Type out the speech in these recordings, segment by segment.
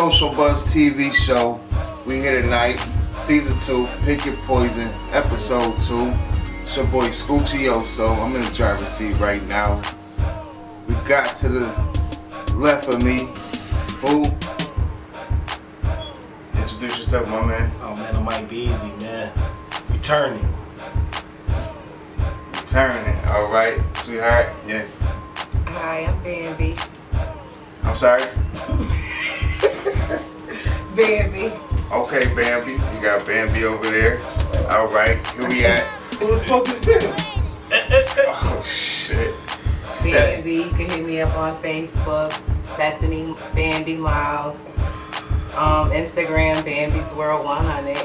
Social Buzz TV show. We here tonight. Season 2, Pick Your Poison, Episode 2. It's your boy Scoochioso. I'm in the driver's seat right now. We got to the left of me. Who? Introduce yourself, my man. Oh man, it might be easy, man. Returning. Returning. All right, sweetheart. Yes. Hi, I'm Bambi. I'm sorry. Bambi. Okay, Bambi. You got Bambi over there. All right, here we at. Who the fuck is this? Oh shit. Bambi. You can hit me up on Facebook, Bethany Bambi Miles. Um, Instagram, Bambi's World 100.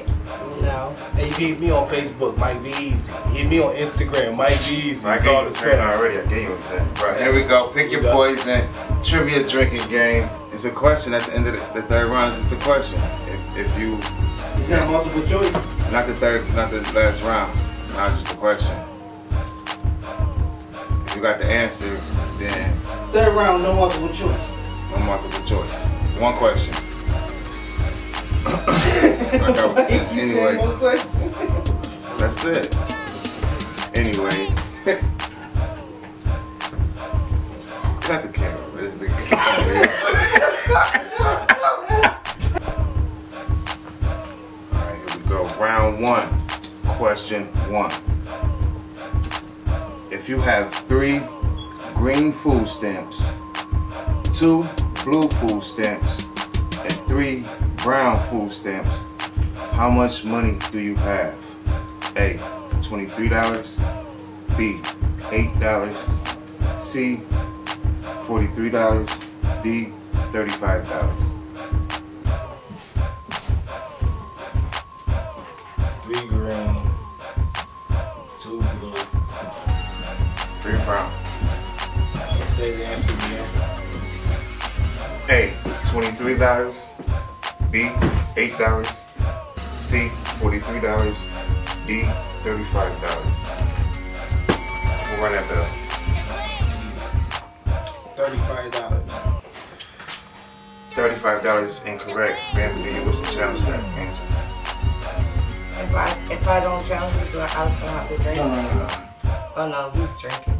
You know. Hey, you hit me on Facebook, might be easy. Hit me on Instagram, might be easy. I It's gave all you a the 10 same. already. I gave you a 10. Right, here we go. Pick your You got it. poison. Trivia drinking game. It's a question at the end of the, the third round. It's just a question. If, if you, It's not multiple choice. not the third, not the last round. Now it's just a question. If you got the answer, then Third round, no multiple choice. no multiple choice. One question. like I was saying. Anyway, that's it. Anyway. Cut the camera. One question 1. If you have three green food stamps, two blue food stamps, and three brown food stamps, how much money do you have? A. $23 B. $8 C. $43 D. $35 brown. Say the answer again. A. $23. B. $8. C. $43. D. $35. We'll run that bell. Thirty-five dollars. $35 is incorrect. Bambi, do you wish to challenge that answer? If I if I don't challenge it, do I I still have to drink? No, no, no. Oh no, he's drinking.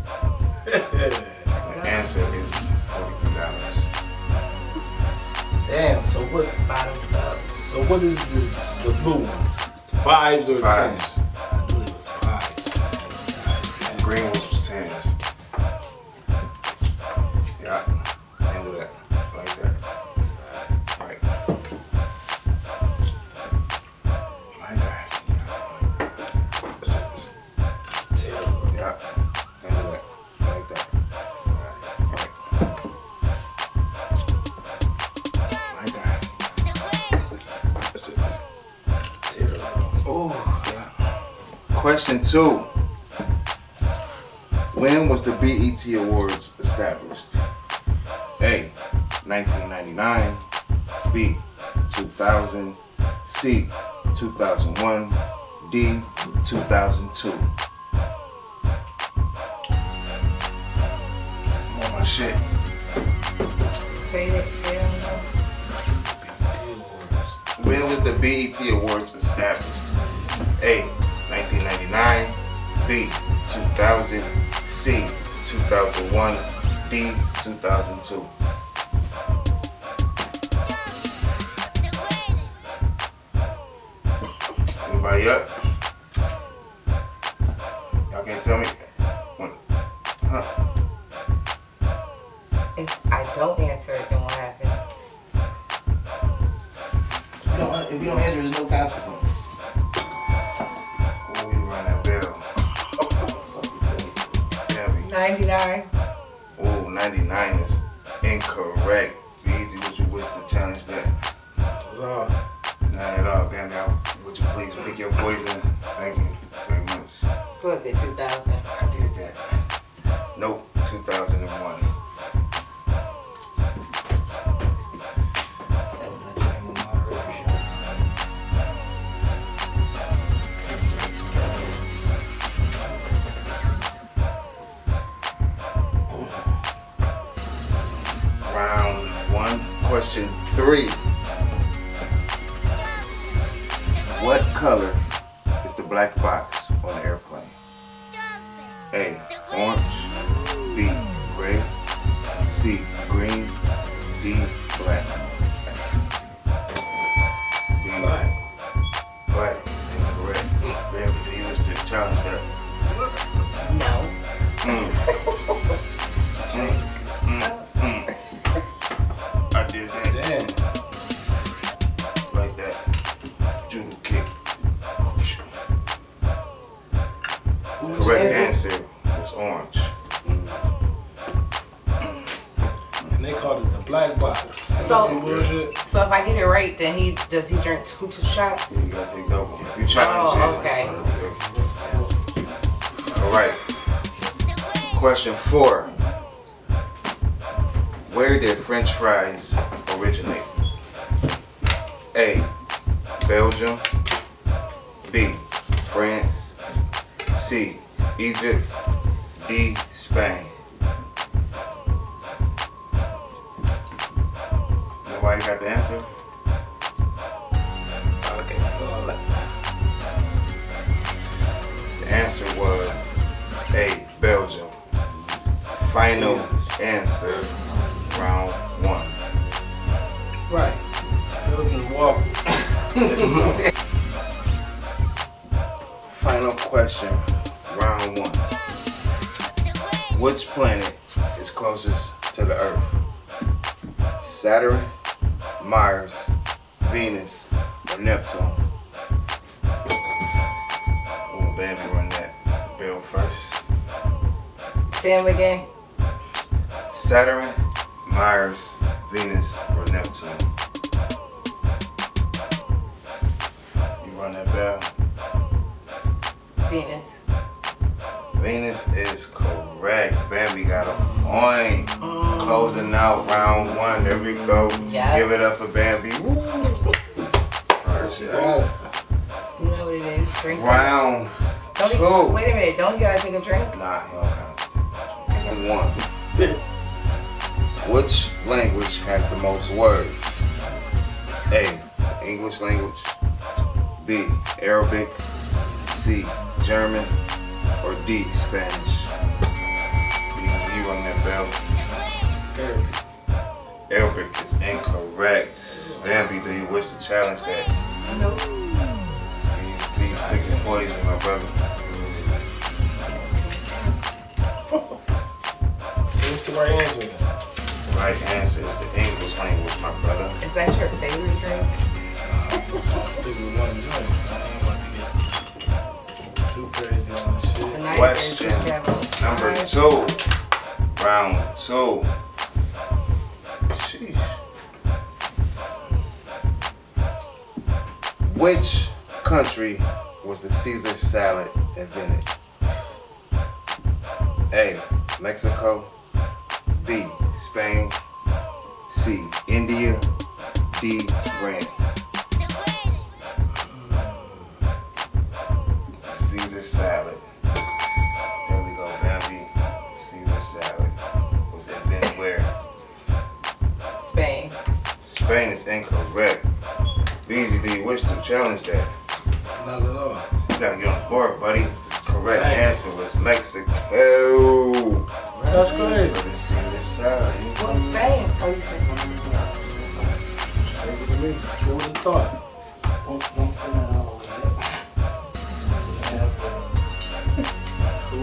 The answer is $43. Damn. So what? Bottoms up. So what is the the blue ones? Fives or Fives. tens? Oh. Question two. When was the BET Awards established? A. 1999. B. 2000. C. 2001. D. 2002. Oh my shit. The BET Awards established? A. 1999. B. 2000. C. 2001. D. 2002. Anybody up? Y'all can't tell me. If you don't, you answer, there's no consequence. Oh, we run that bell. Damn, 99. Oh, 99 is incorrect. Easy, would you wish to challenge that? No. Not at all, Bambi. Would you please pick your poison? Thank you very much. What was it, 2000? Three. What color is the black box on the airplane? A. Orange. B. Gray. C. Green. D. black box. So- bullshit. So if I get it right, then he does he drink two, two shots? You gotta take double. You challenge Oh, it. okay. All right. Question four. Where did French fries originate? A. Belgium. B. France. C. Egypt. D. Spain. Nobody got the answer? Okay. The answer was A. Belgium. Final answer, round one. Right. Belgian waffle. Final question, round one. Which planet is closest to the Earth? Saturn, Mars, Venus, or Neptune? Oh, baby, run that bill first. Say him again. Saturn, Mars, Venus, or Neptune? You run that bell. Venus. Venus is correct. Bambi got a point. Closing out round one. There we go. Yeah. Give it up for Bambi. Woo. Got. You know what it is. Drink. Round Don't two. you, wait a minute. Don't you gotta take a drink? Nah, he don't gotta take it. One. Which language has the most words? A. English language. B. Arabic. C. German. Or D. Spanish. You on that bell. Therapy. Arabic is incorrect. Bambi, do you wish to challenge that? Nope. Please, please pick your poison, my brother. What's the right answer? The right answer is the English language, my brother. Is that your favorite drink? I'll stick with one joint. Question number two. Round two. Sheesh. Which country was the Caesar salad invented? A. Mexico. B. Spain. C. India. D. France. Caesar salad. Spain is incorrect. Beezy, do you wish to challenge that? Not at all. You gotta get on board, buddy. Correct Dang. answer was Mexico. That's crazy. For the Caesar salad. you- What's Spain? Oh, you said. Take it to. What was the thought? Won't, won't fill that all Who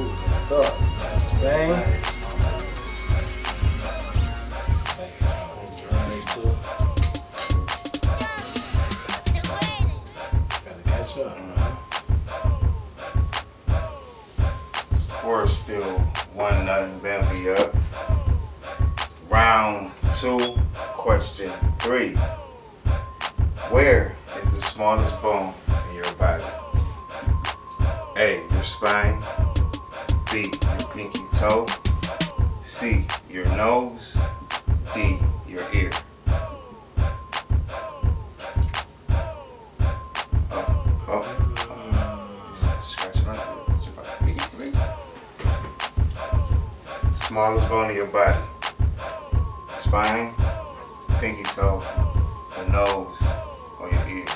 thought? Spain. Up. Round two, question three. Where is the smallest bone in your body? A. Your spine. B. Your pinky toe. C. Your nose. Smallest bone in your body. Spine, pinky toe, the nose, or your ear.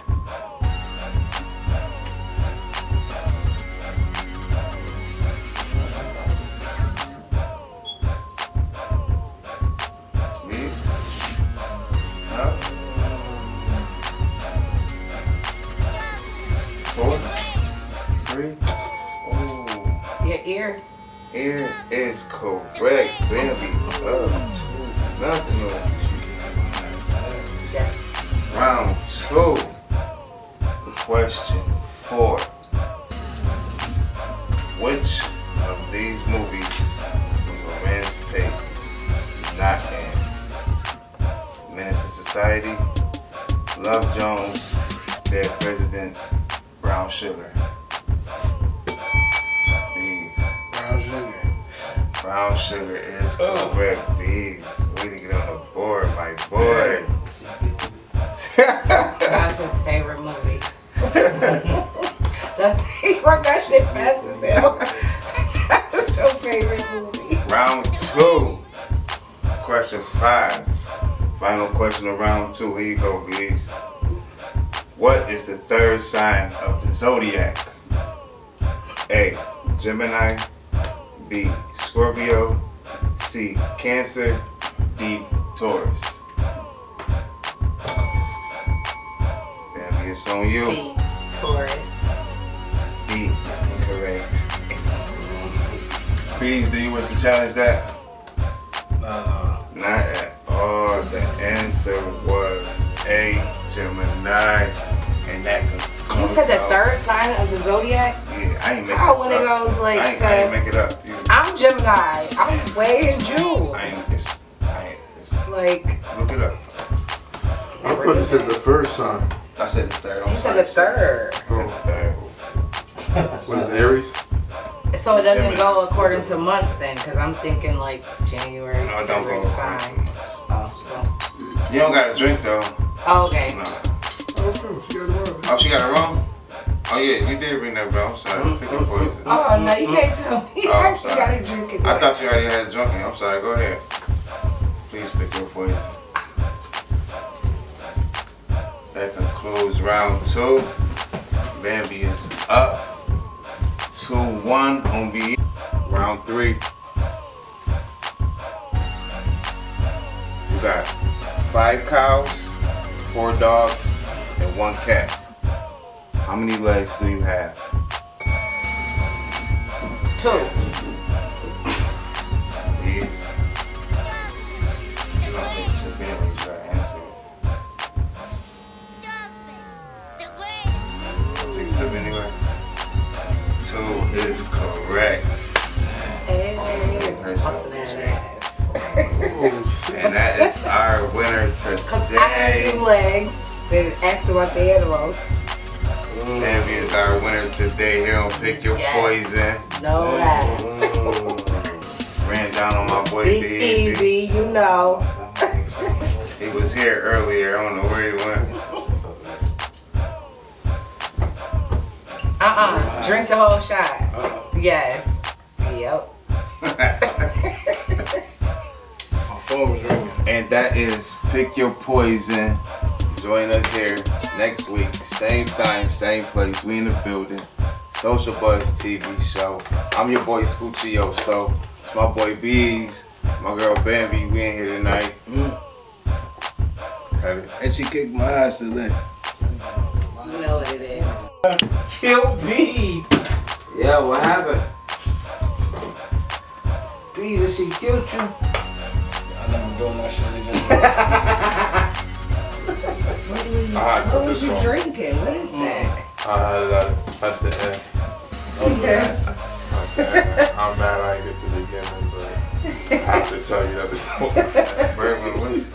Four? Three? Ooh. Your ear. Ear is correct, baby. Up to nothing on. Round two. Question four. Which of these movies was Larenz Tate not in? Menace to Society, Love Jones, Dead Presidents, Brown Sugar. Brown sugar is Oh. correct. Bees. Way to get on the board, my boy. That's his favorite movie. That's he wrote that shit fast as hell. That's your favorite movie. round two. Question five. Final question of round two. Here you go, Bees. What is the third sign of the zodiac? A. Gemini. B. Scorpio. C. Cancer. D. Taurus. Baby, it's on you. D. Taurus. B that's incorrect. Please, do you wish to challenge that? No. Not at all. The answer was A, Gemini, and that could You said the third sign of the zodiac? Yeah, I ain't make How this when it up. goes, like, I ain't, to- I ain't make it up. You, I'm Gemini. I'm way in June. I ain't. It's, I ain't. It's, Like, look it up. I thought you said the first sign. I said the third. I'm you said the third. I said the third. What is Aries? So it doesn't Gemini. go according to months then, because I'm thinking like January, No, it don't go February according to sign. months. Oh, You don't got to drink though. oh, okay. No. Oh, she got it wrong. Oh, she got it wrong. Oh yeah, you did ring that bell. I'm sorry. Pick up uh, uh, poison. Oh, uh, no, you can't tell me. Oh, I'm you gotta drink it. I thought you already had drunken. I'm sorry. Go ahead. Please pick your poison. That concludes round two. Bambi is up. 2-1 on B. Round three. You got five cows, four dogs, and one cat. How many legs do you have? Two. Please. You're gonna take a sip anyway, you gotta answer it. Take a sip anyway. Two is correct. Hey, herself. that ass. And that is our winner Cause I had two today. legs. Then asked about the animals. Bambi is our winner today here on Pick Your Yes. Poison. No that. Mm. Ran down on my boy Big Easy. easy, you know. He was here earlier. I don't know where he went. Uh-uh. Drink the whole shot. Yes. Yep. My phone was ringing. And that is Pick Your Poison. Join us here next week, same time, same place. We in the building. Social Buzz TV show. I'm your boy Scoochio, so it's my boy Bees, my girl Bambi. We in here tonight. Mm. Cut it. And she kicked my ass today. You know what it is. Kill bees. Yeah, what happened? Bees, she killed you? I never doing that shit again. What, do you, I what you drinking? What is that? I had that at the end. Okay. I'm mad I didn't get to the beginning, but I have to tell you that it's what is